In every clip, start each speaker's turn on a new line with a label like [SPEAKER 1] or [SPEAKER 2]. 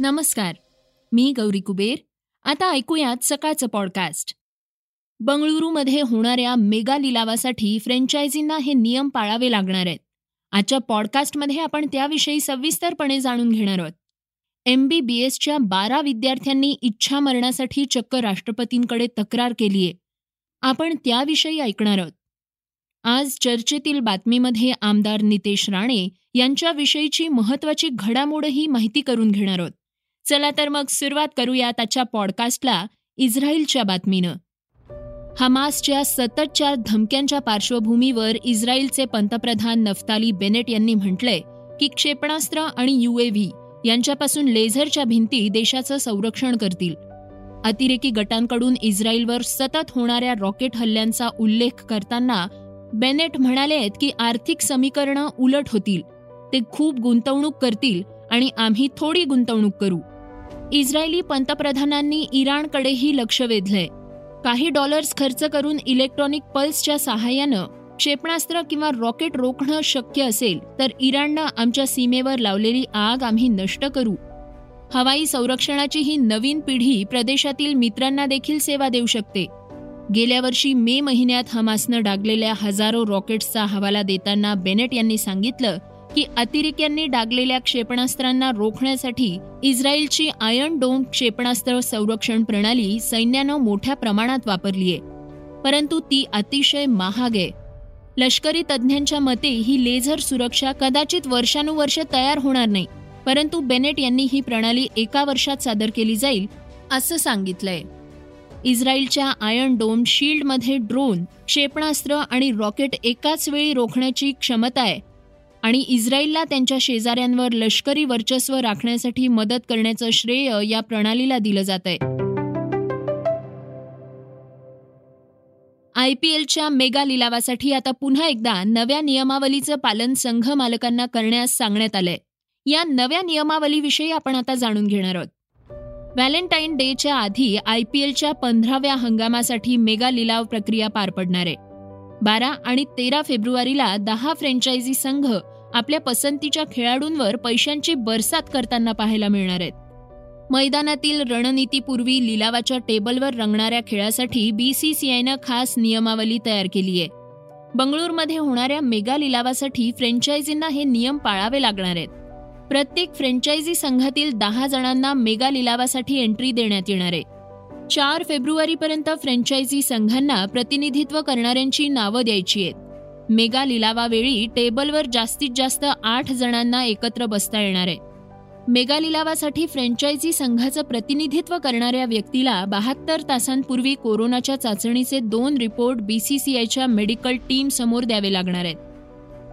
[SPEAKER 1] नमस्कार मी गौरी कुबेर. आता ऐकूयात सकाळचं पॉडकास्ट बंगळुरूमध्ये होणाऱ्या मेगा लिलावासाठी फ्रँचायझींना हे नियम पाळावे लागणार आहेत. आजच्या पॉडकास्टमध्ये आपण त्याविषयी सविस्तरपणे जाणून घेणार आहोत. एम बी बी एसच्या बारा विद्यार्थ्यांनी इच्छा मरणासाठी चक्क राष्ट्रपतींकडे तक्रार केली आहे आपण त्याविषयी ऐकणार आहोत. आज चर्चेतील बातमीमध्ये आमदार नितेश राणे यांच्याविषयीची महत्वाची घडामोडही माहिती करून घेणार आहोत. चला तर मग सुरुवात करूयात आजच्या पॉडकास्टला इस्रायलच्या बातमीनं. हमासच्या सततच्या धमक्यांच्या पार्श्वभूमीवर इस्रायलचे पंतप्रधान नफ्ताली बेनेट यांनी म्हटलंय की क्षेपणास्त्र आणि युएव्ही यांच्यापासून लेझरच्या भिंती देशाचं संरक्षण करतील. अतिरेकी गटांकडून इस्रायलवर सतत होणाऱ्या रॉकेट हल्ल्यांचा उल्लेख करताना बेनेट म्हणाले आहेत की आर्थिक समीकरणं उलट होतील. ते खूप गुंतवणूक करतील आणि आम्ही थोडी गुंतवणूक करू. इस्रायली पंतप्रधानांनी इराणकडेही लक्ष वेधलंय. काही डॉलर्स खर्च करून इलेक्ट्रॉनिक पल्सच्या सहाय्यानं क्षेपणास्त्र किंवा रॉकेट रोखणं शक्य असेल तर इराणनं आमच्या सीमेवर लावलेली आग आम्ही नष्ट करू. हवाई संरक्षणाची ही नवीन पिढी प्रदेशातील मित्रांना देखील सेवा देऊ शकते. गेल्या वर्षी मे महिन्यात हमासनं डागलेल्या हजारो रॉकेट्सचा हवाला देताना बेनेट यांनी सांगितलं की अतिरेक्यांनी डागलेल्या क्षेपणास्त्रांना रोखण्यासाठी इस्रायलची आयर्न डोम क्षेपणास्त्र संरक्षण प्रणाली सैन्यानं मोठ्या प्रमाणात वापरलीय परंतु ती अतिशय महाग आहे. लष्करी तज्ज्ञांच्या मते ही लेझर सुरक्षा कदाचित वर्षानुवर्ष तयार होणार नाही परंतु बेनेट यांनी ही प्रणाली एका वर्षात सादर केली जाईल असं सांगितलंय. इस्रायलच्या आयर्न डोम शील्डमध्ये ड्रोन क्षेपणास्त्र आणि रॉकेट एकाच वेळी रोखण्याची क्षमता आहे आणि इस्रायलला त्यांच्या शेजाऱ्यांवर लष्करी वर्चस्व राखण्यासाठी मदत करण्याचं श्रेय या प्रणालीला दिलं जात आहे आय पी एलच्या मेगा लिलावासाठी आता पुन्हा एकदा नव्या नियमावलीचं पालन संघ मालकांना करण्यास सांगण्यात आलंय. या नव्या नियमावलीविषयी आपण आता जाणून घेणार आहोत. व्हॅलेंटाईन डेच्या आधी आय पी एलच्या पंधराव्या हंगामासाठी मेगा लिलाव प्रक्रिया पार पडणार आहे. बारा आणि तेरा फेब्रुवारीला दहा फ्रँचायझी संघ आपल्या पसंतीच्या खेळाडूंवर पैशांची बरसात करताना पाहायला मिळणार आहेत. मैदानातील रणनीतीपूर्वी लिलावाच्या टेबलवर रंगणाऱ्या खेळासाठी बीसीसीआयनं खास नियमावली तयार केली आहे. बंगळूरमध्ये होणाऱ्या मेगा लिलावासाठी फ्रँचायझींना हे नियम पाळावे लागणार आहेत. प्रत्येक फ्रँचायझी संघातील दहा जणांना मेगा लिलावासाठी एंट्री देण्यात येणार आहे. चार फेब्रुवारीपर्यंत फ्रँचायझी संघांना प्रतिनिधित्व करणाऱ्यांची नावं द्यायची आहेत. मेगा लिलावावेळी टेबलवर जास्तीत जास्त आठ जणांना एकत्र बसता येणार आहे. मेगा लिलावासाठी फ्रँचायझी संघाचं प्रतिनिधित्व करणाऱ्या व्यक्तीला बहात्तर तासांपूर्वी कोरोनाच्या चाचणीचे दोन रिपोर्ट बीसीसीआयच्या मेडिकल टीम समोर द्यावे लागणार आहेत.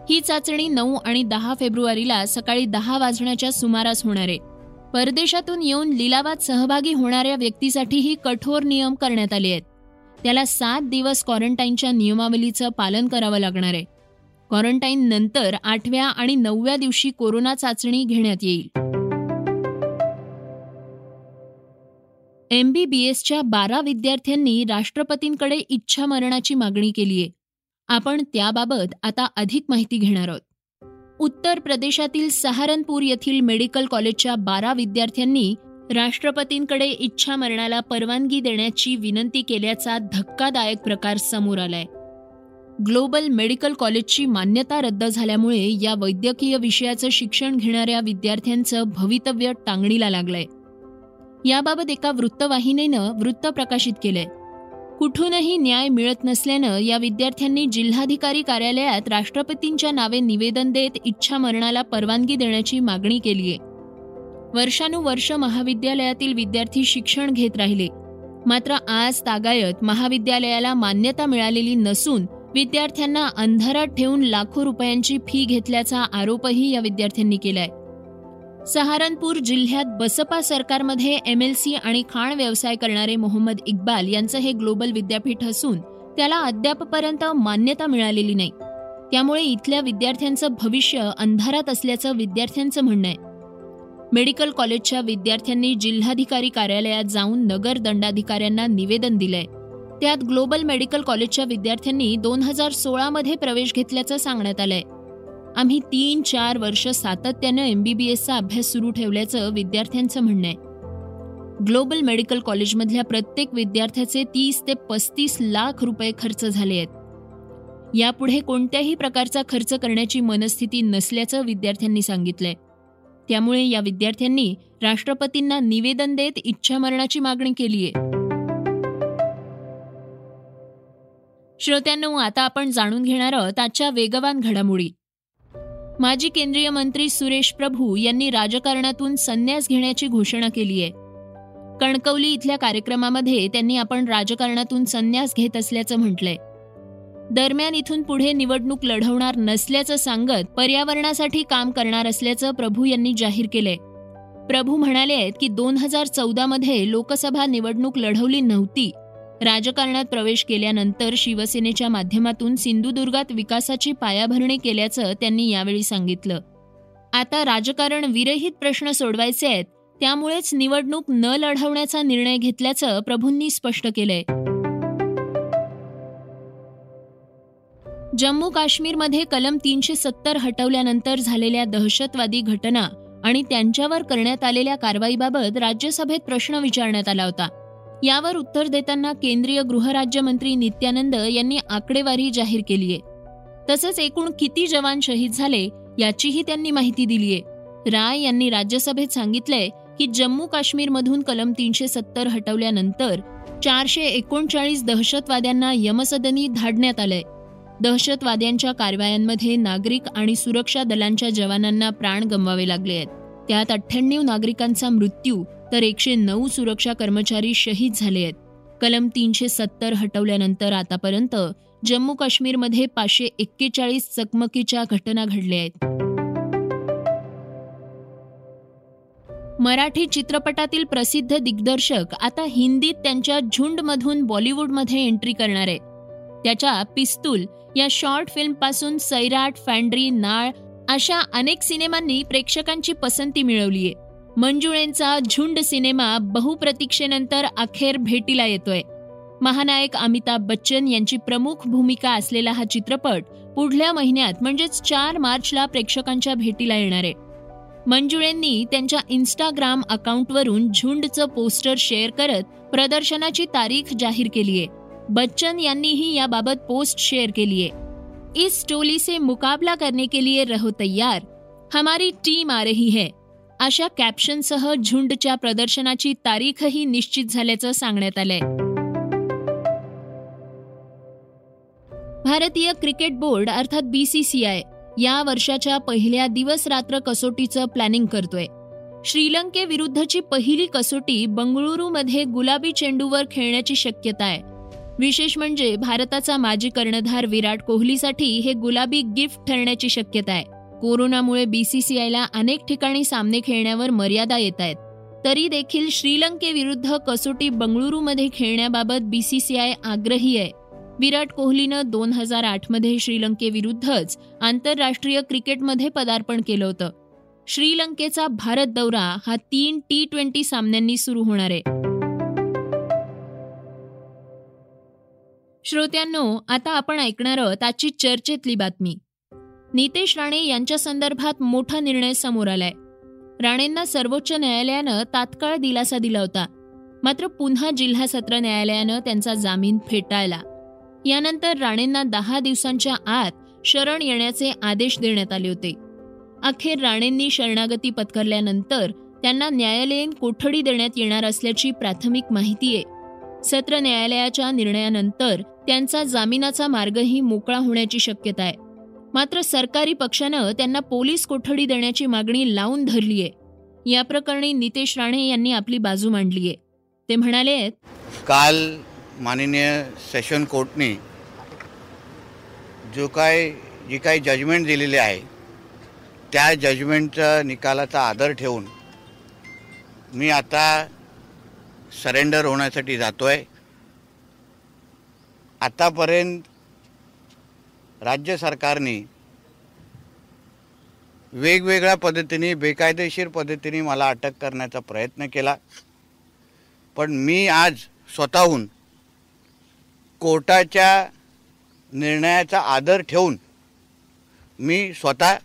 [SPEAKER 1] ही चाचणी नऊ आणि दहा फेब्रुवारीला सकाळी दहा वाजण्याच्या सुमारास होणार आहे. परदेशातून येऊन लिलावात सहभागी होणाऱ्या व्यक्तीसाठीही कठोर नियम करण्यात आले आहेत. त्याला सात दिवस क्वारंटाईनच्या नियमावलीचं पालन करावं लागणार आहे. क्वारंटाईन नंतर आठव्या आणि नवव्या दिवशी कोरोना चाचणी घेण्यात येईल. एमबीबीएसच्या बारा विद्यार्थ्यांनी राष्ट्रपतींकडे इच्छा मरणाची मागणी केली आहे आपण त्याबाबत आता अधिक माहिती घेणार आहोत. उत्तर प्रदेशातील सहारनपूर येथील मेडिकल कॉलेजच्या बारा विद्यार्थ्यांनी राष्ट्रपतींकडे इच्छा मरणाला परवानगी देण्याची विनंती केल्याचा धक्कादायक प्रकार समोर आलाय. ग्लोबल मेडिकल कॉलेजची मान्यता रद्द झाल्यामुळे या वैद्यकीय विषयाचं शिक्षण घेणाऱ्या विद्यार्थ्यांचं भवितव्य टांगणीला लागलंय. याबाबत एका वृत्तवाहिनीनं वृत्त प्रकाशित केलंय. कुठूनही न्याय मिळत नसल्यानं या विद्यार्थ्यांनी जिल्हाधिकारी कार्यालयात राष्ट्रपतींच्या नावे निवेदन देत इच्छा मरणाला परवानगी देण्याची मागणी केली आहे वर्षानुवर्ष महाविद्यालयातील विद्यार्थी शिक्षण घेत राहिले. मात्र आज तागायत महाविद्यालयाला मान्यता मिळालेली नसून विद्यार्थ्यांना अंधारात ठेवून लाखो रुपयांची फी घेतल्याचा आरोपही या विद्यार्थ्यांनी केलाय. सहारनपूर जिल्ह्यात बसपा सरकारमध्ये एम एल सी आणि खाण व्यवसाय करणारे मोहम्मद इक्बाल यांचं हे ग्लोबल विद्यापीठ असून त्याला अद्यापपर्यंत मान्यता मिळालेली नाही. त्यामुळे इथल्या विद्यार्थ्यांचं भविष्य अंधारात असल्याचं विद्यार्थ्यांचं म्हणणं आहे. मेडिकल कॉलेजच्या विद्यार्थ्यांनी जिल्हाधिकारी कार्यालयात जाऊन नगर दंडाधिकाऱ्यांना निवेदन दिलंय. त्यात ग्लोबल मेडिकल कॉलेजच्या विद्यार्थ्यांनी दोन हजार सोळामध्ये प्रवेश घेतल्याचं सांगण्यात आलंय. आम्ही तीन चार वर्ष सातत्यानं एमबीबीएसचा अभ्यास सुरू ठेवल्याचं विद्यार्थ्यांचं म्हणणं आहे. ग्लोबल मेडिकल कॉलेजमधल्या प्रत्येक विद्यार्थ्याचे तीस ते पस्तीस लाख रुपये खर्च झाले आहेत. यापुढे कोणत्याही प्रकारचा खर्च करण्याची मनस्थिती नसल्याचं विद्यार्थ्यांनी सांगितलंय. त्यामुळे या विद्यार्थ्यांनी राष्ट्रपतींना निवेदन देत इच्छामरणाची मागणी केली आहे. श्रोत्यांनो आता आपण जाणून घेणार आहोत आजच्या वेगवान घडामोडी. माजी केंद्रीय मंत्री सुरेश प्रभू यांनी राजकारणातून संन्यास घेण्याची घोषणा केली आहे. कणकवली इथल्या कार्यक्रमामध्ये त्यांनी आपण राजकारणातून संन्यास घेत असल्याचं म्हटलंय. दरम्यान इथून पुढे निवडणूक लढवणार नसल्याचं सांगत पर्यावरणासाठी काम करणार असल्याचं प्रभू यांनी जाहीर केलंय. प्रभू म्हणाले आहेत की दोन हजार चौदामध्ये लोकसभा निवडणूक लढवली नव्हती. राजकारणात प्रवेश केल्यानंतर शिवसेनेच्या माध्यमातून सिंधुदुर्गात विकासाची पायाभरणी केल्याचं त्यांनी यावेळी सांगितलं. आता राजकारण विरहित प्रश्न सोडवायचे आहेत त्यामुळेच निवडणूक न लढवण्याचा निर्णय घेतल्याचं प्रभूंनी स्पष्ट केलंय. जम्मू काश्मीरमध्ये कलम तीनशे सत्तर हटवल्यानंतर झालेल्या दहशतवादी घटना आणि त्यांच्यावर करण्यात आलेल्या कारवाईबाबत राज्यसभेत प्रश्न विचारण्यात आला होता. यावर उत्तर देताना केंद्रीय गृहराज्यमंत्री नित्यानंद यांनी आकडेवारी जाहीर केली आहे. तसंच एकूण किती जवान शहीद झाले याचीही त्यांनी माहिती दिलीय राय यांनी राज्यसभेत सांगितलंय की जम्मू काश्मीरमधून कलम तीनशे सत्तर हटवल्यानंतर चारशे एकोणचाळीस दहशतवाद्यांना यमसदनी धाडण्यात आलंय. दहशतवाद्यांच्या कारवायांमध्ये नागरिक आणि सुरक्षा दलांच्या जवानांना प्राण गमवावे लागले आहेत. त्यात अठ्ठ्याण्णव नागरिकांचा मृत्यू तर एकशे नऊ सुरक्षा कर्मचारी शहीद झाले आहेत. कलम तीनशे सत्तर हटवल्यानंतर आतापर्यंत जम्मू काश्मीरमध्ये पाचशे एक्केचाळीस चकमकीच्या घटना घडल्या आहेत. मराठी चित्रपटातील प्रसिद्ध दिग्दर्शक आता हिंदीत त्यांच्या झुंडमधून बॉलिवूडमध्ये एंट्री करणार आहे त्याच्या पिस्तूल या शॉर्ट फिल्मपासून सैराट फॅन्ड्री नाळ अशा अनेक सिनेमांनी प्रेक्षकांची पसंती मिळवलीये मंजुळेंचा झुंड सिनेमा बहुप्रतीक्षेनंतर अखेर भेटीला येतोय. महानायक अमिताभ बच्चन यांची प्रमुख भूमिका असलेला हा चित्रपट पुढल्या महिन्यात म्हणजेच चार मार्चला प्रेक्षकांच्या भेटीला येणार आहे. मंजुळेंनी त्यांच्या इन्स्टाग्राम अकाउंटवरून झुंडचं पोस्टर शेअर करत प्रदर्शनाची तारीख जाहीर केलीय बच्चन यांनीही याबाबत पोस्ट शेअर केलीये इस टोली से मुकाबला करने के लिए रहो तैयार. हमारी टीम आ रही है. अशा कॅप्शनसह झुंडच्या प्रदर्शनाची तारीखही निश्चित झाल्याचं सांगण्यात आलंय. भारतीय क्रिकेट बोर्ड अर्थात बीसीसीआय या वर्षाच्या पहिल्या दिवस रात्र कसोटीचं प्लॅनिंग करतोय. श्रीलंकेविरुद्धची पहिली कसोटी बंगळुरूमध्ये गुलाबी चेंडूवर खेळण्याची शक्यता आहे. विशेष म्हणजे भारताचा माजी कर्णधार विराट कोहलीसाठी हे गुलाबी गिफ्ट ठरण्याची शक्यता आहे. कोरोनामुळे बीसीसीआयला अनेक ठिकाणी सामने खेळण्यावर मर्यादा येत आहेत. तरी देखील श्रीलंकेविरुद्ध कसोटी बंगळुरूमध्ये खेळण्याबाबत बीसीसीआय आग्रही आहे. विराट कोहलीनं दोन हजार आठमध्ये श्रीलंकेविरुद्धच आंतरराष्ट्रीय क्रिकेटमध्ये पदार्पण केलं होतं. श्रीलंकेचा भारत दौरा हा तीन टी ट्वेंटी सामन्यांनी सुरू होणार आहे. श्रोत्यांनो आता आपण ऐकणार आहोत आजची चर्चेतली बातमी. नितेश राणे यांच्या संदर्भात मोठा निर्णय समोर आलाय. राणेंना सर्वोच्च न्यायालयानं तात्काळ दिलासा दिला होता. मात्र पुन्हा जिल्हा सत्र न्यायालयानं त्यांचा जामीन फेटाळला. यानंतर राणेंना दहा दिवसांच्या आत शरण येण्याचे आदेश देण्यात आले होते. अखेर राणेंनी शरणागती पत्करल्यानंतर त्यांना न्यायालयीन कोठडी देण्यात येणार असल्याची प्राथमिक माहिती आहे. सत्र न्यायालयाच्या निर्णयानंतर त्यांचा जामिनाचा मार्गही मोकळा होण्याची शक्यता आहे. मात्र सरकारी पक्षानं त्यांना पोलीस कोठडी देण्याची मागणी लावून धरली आहे या प्रकरणी नितेश राणे यांनी आपली बाजू मांडली आहे ते म्हणाले
[SPEAKER 2] काल माननीय सेशन कोर्टने जो काय जी काही जजमेंट दिलेली आहे त्या जजमेंटच्या निकालाचा आदर ठेवून मी आता सरेंडर होण्यासाठी जातो आहे आतापर्यंत राज्य सरकारने वेगवेगळ्या पद्धतीने बेकायदेशीर पद्धतीने मला अटक करण्याचा प्रयत्न केला. पण मी आज स्वतःहून कोर्टाच्या निर्णयाचा आदर ठेवून मी स्वतः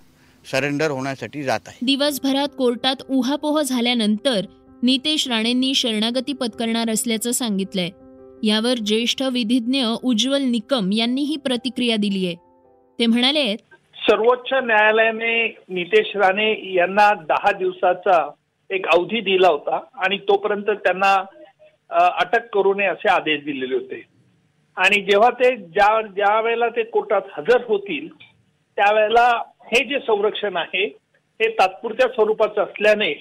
[SPEAKER 2] सरेंडर होण्यासाठी जात आहे.
[SPEAKER 1] दिवसभरात कोर्टात उहापोह झाल्यानंतर नितेश राणेंनी शरणागती पत्करणार असल्याचं सांगितलंय. यावर ज्येष्ठ विधिज्ञ उज्ज्वल निकम यांनी ही प्रतिक्रिया दिली आहे ते म्हणाले
[SPEAKER 3] सर्वोच्च न्यायालयाने नितेश राणे यांना दहा दिवसाचा एक अवधी दिला होता आणि तोपर्यंत त्यांना अटक करू नये असे आदेश दिलेले होते. आणि जेव्हा ते ज्या ज्या वेळेला ते कोर्टात हजर होतील त्यावेळेला हे जे संरक्षण आहे हे तात्पुरत्या स्वरूपाचं असल्याने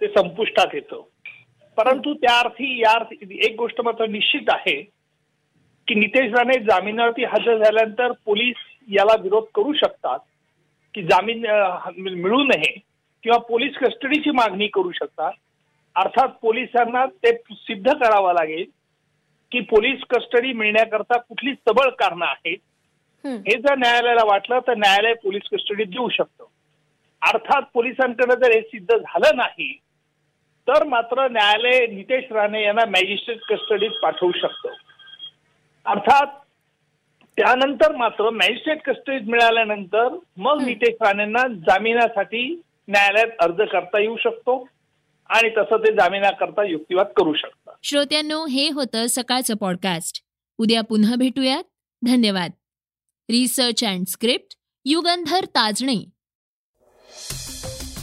[SPEAKER 3] ते संपुष्टात येतं. परंतु त्या अर्थी या अर्थी एक गोष्ट मात्र निश्चित आहे की नितेश राणे जामिनावरती हजर झाल्यानंतर पोलीस याला विरोध करू शकतात की जामीन मिळू नये किंवा पोलीस कस्टडीची मागणी करू शकतात. अर्थात पोलिसांना ते सिद्ध करावं लागेल की पोलीस कस्टडी मिळण्याकरता कुठली सबळ कारणं आहेत. हे. जर न्यायालयाला वाटलं तर न्यायालय पोलीस कस्टडी देऊ शकतं. अर्थात पोलिसांकडे जर हे सिद्ध झालं नाही तर मात्र न्यायालय नितेश राणे यांना मॅजिस्ट्रेट कस्टडीत पाठवू शकतं. अर्थात त्यानंतर मात्र मॅजिस्ट्रेट कस्टडीत मिळाल्यानंतर मग. नितेश राणेंना जामिनासाठी न्यायालयात अर्ज करता येऊ शकतो आणि तसं ते जामिनाकरता युक्तिवाद करू शकतात.
[SPEAKER 1] श्रोत्यांनो हे होतं सकाळचं पॉडकास्ट उद्या पुन्हा भेटूयात. धन्यवाद. Research and script Yugandhar Tajne.